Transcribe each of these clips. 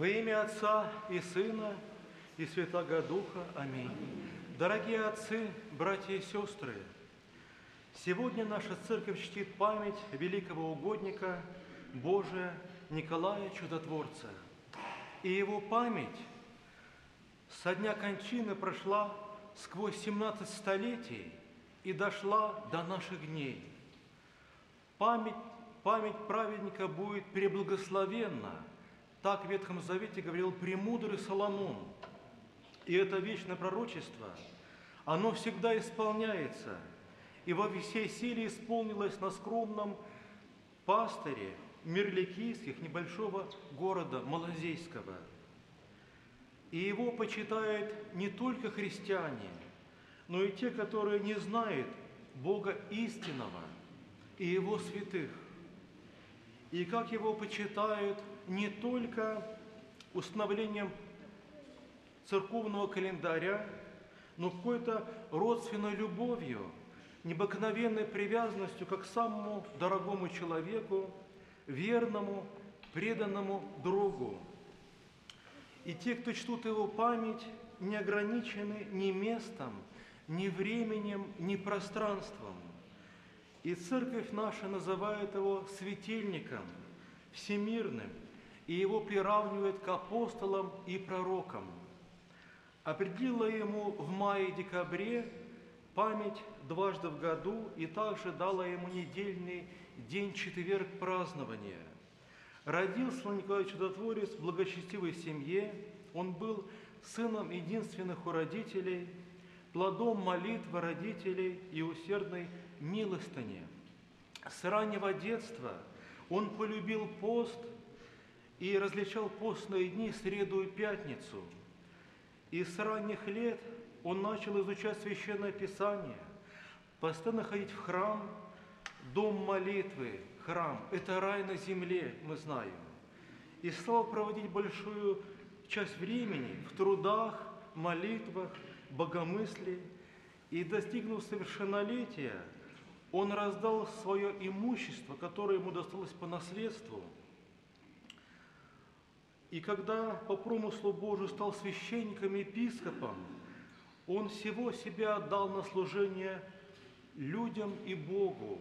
Во имя Отца и Сына и Святого Духа. Аминь. Дорогие отцы, братья и сестры, сегодня наша церковь чтит память великого угодника Божия Николая Чудотворца. И его память со дня кончины прошла сквозь 17 столетий и дошла до наших дней. Память, память праведника будет преблагословенна, так в Ветхом Завете говорил премудрый Соломон. И это вечное пророчество, оно всегда исполняется, и во всей силе исполнилось на скромном пастыре Мирликийских небольшого города Малазейского. И его почитают не только христиане, но и те, которые не знают Бога истинного и Его святых. И как его почитают не только установлением церковного календаря, но какой-то родственной любовью, необыкновенной привязанностью как к самому дорогому человеку, верному, преданному другу. И те, кто чтут его память, не ограничены ни местом, ни временем, ни пространством. И церковь наша называет его светильником, всемирным, и его приравнивает к апостолам и пророкам. Определила ему в мае-декабре память дважды в году и также дала ему недельный день четверг празднования. Родился Николай Чудотворец в благочестивой семье. Он был сыном единственных у родителей, плодом молитвы родителей и усердной милостыни. С раннего детства он полюбил пост и различал постные дни среду и пятницу. И с ранних лет он начал изучать Священное Писание, постоянно ходить в храм, дом молитвы, храм. Это рай на земле, мы знаем. И стал проводить большую часть времени в трудах, молитвах, богомыслии. И достигнув совершеннолетия, он раздал свое имущество, которое ему досталось по наследству. И когда по промыслу Божию стал священником и епископом, он всего себя отдал на служение людям и Богу.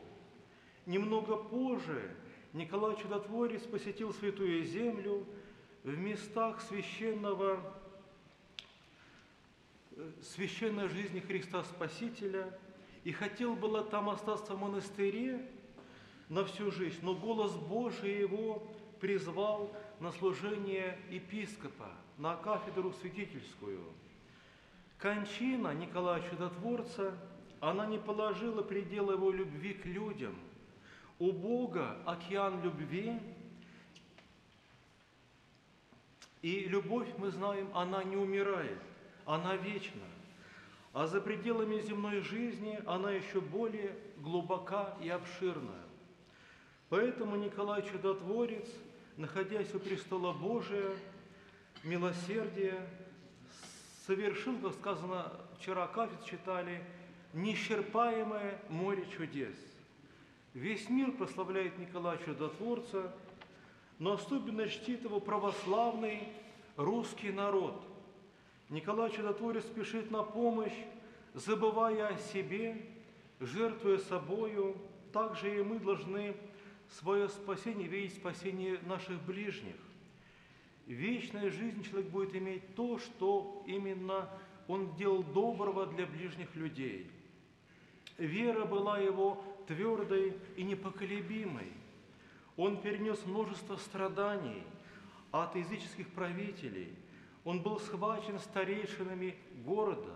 Немного позже Николай Чудотворец посетил Святую Землю в местах священного, священной жизни Христа Спасителя и хотел было там остаться в монастыре на всю жизнь, но голос Божий его призвал на служение епископа, на кафедру святительскую. Кончина Николая Чудотворца, она не положила предела его любви к людям. У Бога океан любви, и любовь, мы знаем, она не умирает, она вечна. А за пределами земной жизни она еще более глубока и обширная. Поэтому Николай Чудотворец, находясь у престола Божия, милосердия, совершил, как сказано вчера, кафедр читали, неисчерпаемое море чудес. Весь мир прославляет Николая Чудотворца, но особенно чтит его православный русский народ. Николай Чудотворец спешит на помощь, забывая о себе, жертвуя собою, также и мы должны свое спасение видеть спасение наших ближних. Вечная жизнь человек будет иметь то, что именно он делал доброго для ближних людей. Вера была его твердой и непоколебимой. Он перенес множество страданий от языческих правителей. Он был схвачен старейшинами города,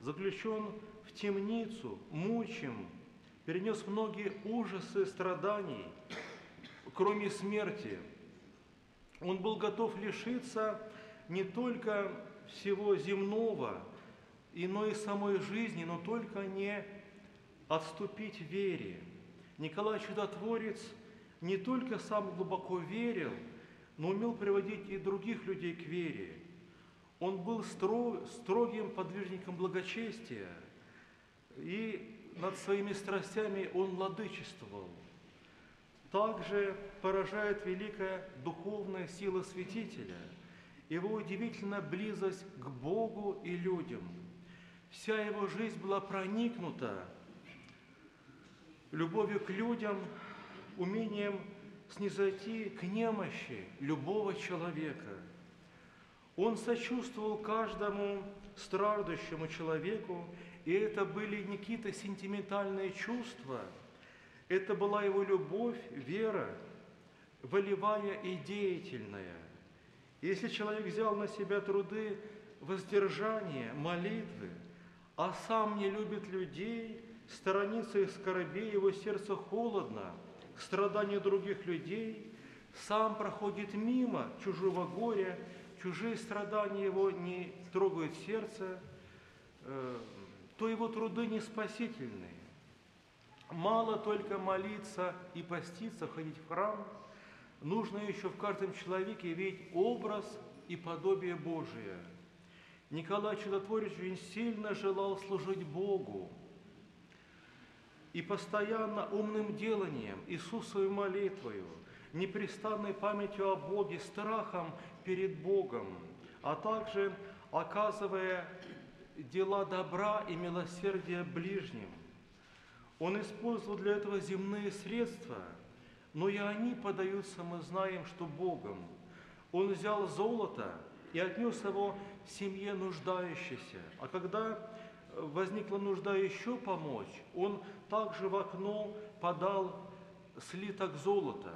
заключен в темницу, мучим, перенес многие ужасы страданий, кроме смерти. Он был готов лишиться не только всего земного, но и самой жизни, но только не отступить вере. Николай Чудотворец не только сам глубоко верил, но умел приводить и других людей к вере. Он был строгим подвижником благочестия – и над своими страстями он владычествовал. Также поражает великая духовная сила святителя. его удивительная близость к Богу и людям. Вся его жизнь была проникнута любовью к людям, умением снизойти к немощи любого человека. Он сочувствовал каждому страждущему человеку, и это были не какие-то сентиментальные чувства, это была его любовь, вера, волевая и деятельная. Если человек взял на себя труды воздержания, молитвы, а сам не любит людей, сторонится их скорбей, его сердце холодно к страданию других людей, сам проходит мимо чужого горя, чужие страдания его не трогают сердце, э, то его труды не спасительные. Мало только молиться и поститься, ходить в храм, нужно еще в каждом человеке видеть образ и подобие Божие. Николай Чудотворец очень сильно желал служить Богу, и постоянно умным деланием, Иисусовой молитвою, непрестанной памятью о Боге, страхом перед Богом, а также оказывая дела добра и милосердия ближним. Он использовал для этого земные средства, но и они подаются, мы знаем, что Богом. Он взял золото и отнес его семье нуждающейся. А когда возникла нужда еще помочь, он также в окно подал слиток золота.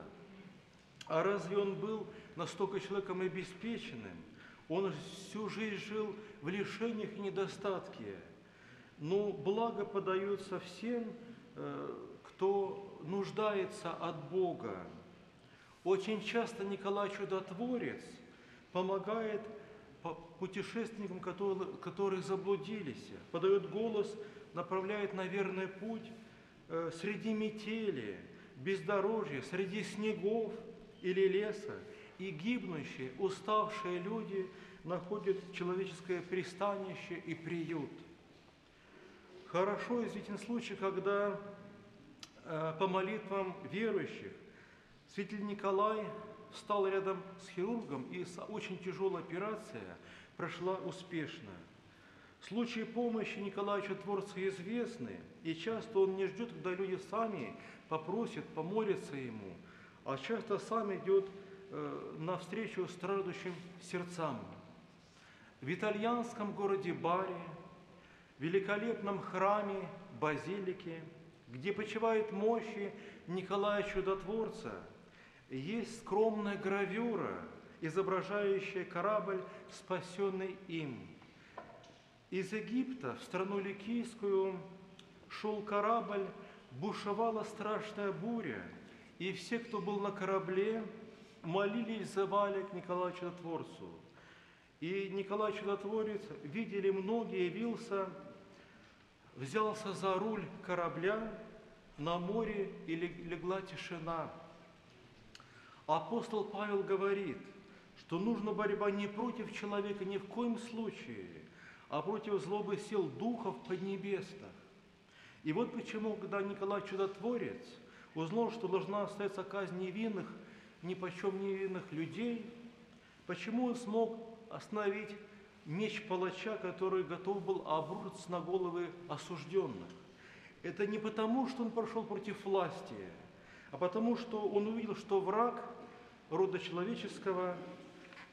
А разве он был настолько человеком обеспеченным? Он всю жизнь жил в лишениях и недостатке. Но благо подаются всем, э, кто нуждается от Бога. Очень часто Николай Чудотворец помогает путешественникам, которые заблудились, подает голос, направляет на верный путь э, среди метели, бездорожья, среди снегов или леса, и гибнущие, уставшие люди находят человеческое пристанище и приют. Хорошо известен случай, когда э, по молитвам верующих святитель Николай стал рядом с хирургом, и очень тяжелая операция прошла успешно. Случаи помощи Николаевича Творца известны, и часто он не ждет, когда люди сами попросят, помолятся ему, а часто сам идет навстречу страждущим сердцам. В итальянском городе Бари, в великолепном храме, базилике, где почивают мощи Николая Чудотворца – есть скромная гравюра, изображающая корабль, спасенный им. Из Египта в страну Ликийскую шел корабль, бушевала страшная буря, и все, кто был на корабле, молились, взывали к Николаю Чудотворцу. И Николай Чудотворец, видели многие, явился, взялся за руль корабля, на море и легла тишина – Апостол Павел говорит, что нужна борьба не против человека ни в коем случае, а против злобы сил духов поднебесных. И вот почему, когда Николай Чудотворец узнал, что должна остаться казнь невинных, ни почем невинных людей, почему он смог остановить меч палача, который готов был обрушиться на головы осужденных. Это не потому, что он прошел против власти, а потому что он увидел, что враг рода человеческого,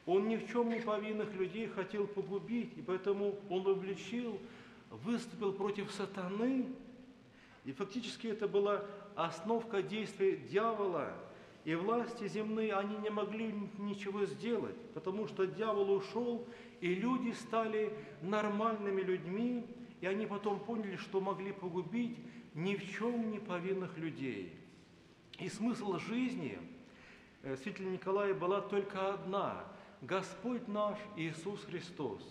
он ни в чем не повинных людей хотел погубить, и поэтому он обличил, выступил против сатаны, и фактически это была основка действия дьявола, и власти земные, они не могли ничего сделать, потому что дьявол ушел, и люди стали нормальными людьми, и они потом поняли, что могли погубить ни в чем не повинных людей. И смысл жизни э, святителя Николая была только одна – Господь наш Иисус Христос.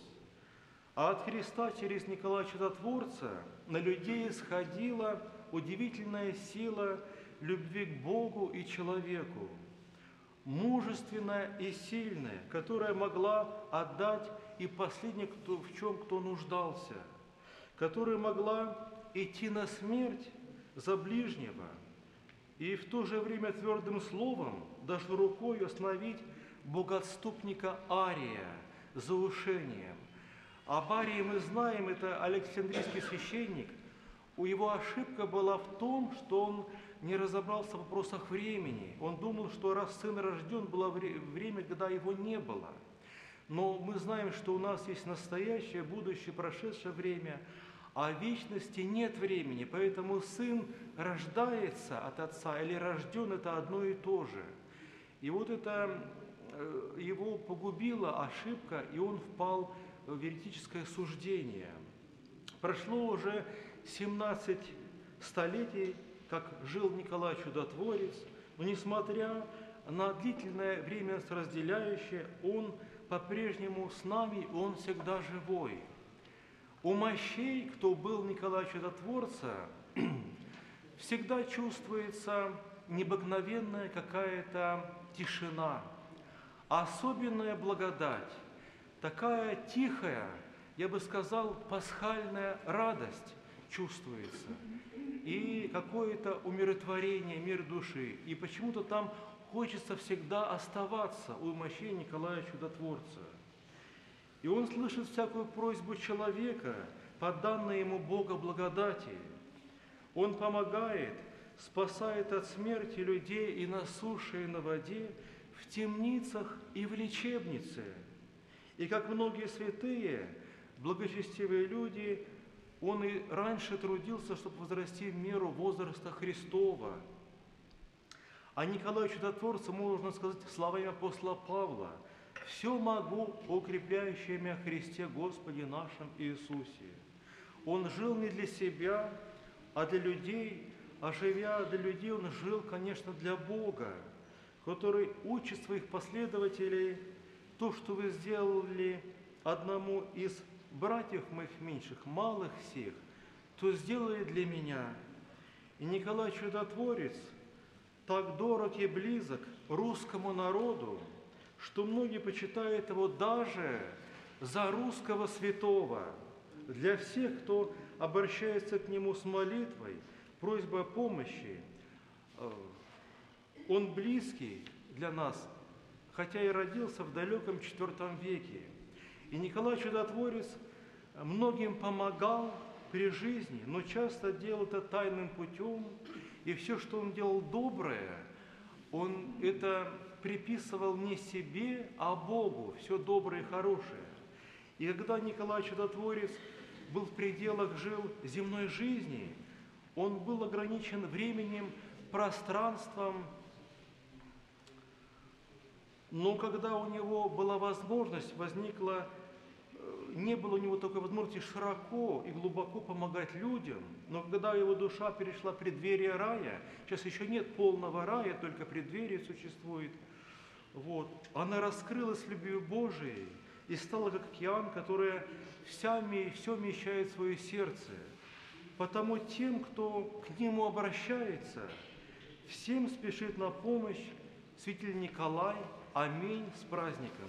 А от Христа через Николая Чудотворца на людей исходила удивительная сила любви к Богу и человеку, мужественная и сильная, которая могла отдать и последний, кто, в чем кто нуждался, которая могла идти на смерть за ближнего – и в то же время твердым словом, даже рукой остановить богоотступника Ария за ушением. Об Арии мы знаем, это Александрийский священник. У его ошибка была в том, что он не разобрался в вопросах времени. Он думал, что раз сын рожден, было время, когда его не было. Но мы знаем, что у нас есть настоящее, будущее, прошедшее время, а вечности нет времени. Поэтому сын рождается от отца или рожден – это одно и то же. И вот это э, его погубила ошибка, и он впал в веретическое суждение. Прошло уже 17 столетий как жил Николай Чудотворец, но несмотря на длительное время разделяющее, он по-прежнему с нами, он всегда живой. У мощей, кто был Николай Чудотворца, всегда чувствуется необыкновенная какая-то тишина, особенная благодать, такая тихая, я бы сказал, пасхальная радость чувствуется – и какое-то умиротворение, мир души. И почему-то там хочется всегда оставаться у мощей Николая Чудотворца. И он слышит всякую просьбу человека, по ему Бога благодати. Он помогает, спасает от смерти людей и на суше, и на воде, в темницах и в лечебнице. И как многие святые, благочестивые люди – он и раньше трудился, чтобы возрасти в меру возраста Христова. А Николаю Чудотворцу можно сказать словами апостола Павла, «Все могу, укрепляющее меня Христе Господе нашем Иисусе». Он жил не для себя, а для людей, а живя для людей, он жил, конечно, для Бога, который учит своих последователей то, что вы сделали одному из братьев моих меньших, малых всех, то сделай для меня. И Николай Чудотворец так дорог и близок русскому народу, что многие почитают его даже за русского святого. Для всех, кто обращается к нему с молитвой, просьбой о помощи, э, он близкий для нас, хотя и родился в далеком IV веке – и Николай Чудотворец многим помогал при жизни, но часто делал это тайным путем, и все, что он делал доброе, он это приписывал не себе, а Богу, все доброе и хорошее. И когда Николай Чудотворец был в пределах жил земной жизни, он был ограничен временем, пространством, но когда у него была возможность, возникла не было у него такой возможности широко и глубоко помогать людям, но когда его душа перешла в преддверие рая, сейчас еще нет полного рая, только преддверие существует, вот, она раскрылась любовью Божией и стала как океан, которая вся, все вмещает в свое сердце. Потому тем, кто к нему обращается, всем спешит на помощь святитель Николай. Аминь с праздником.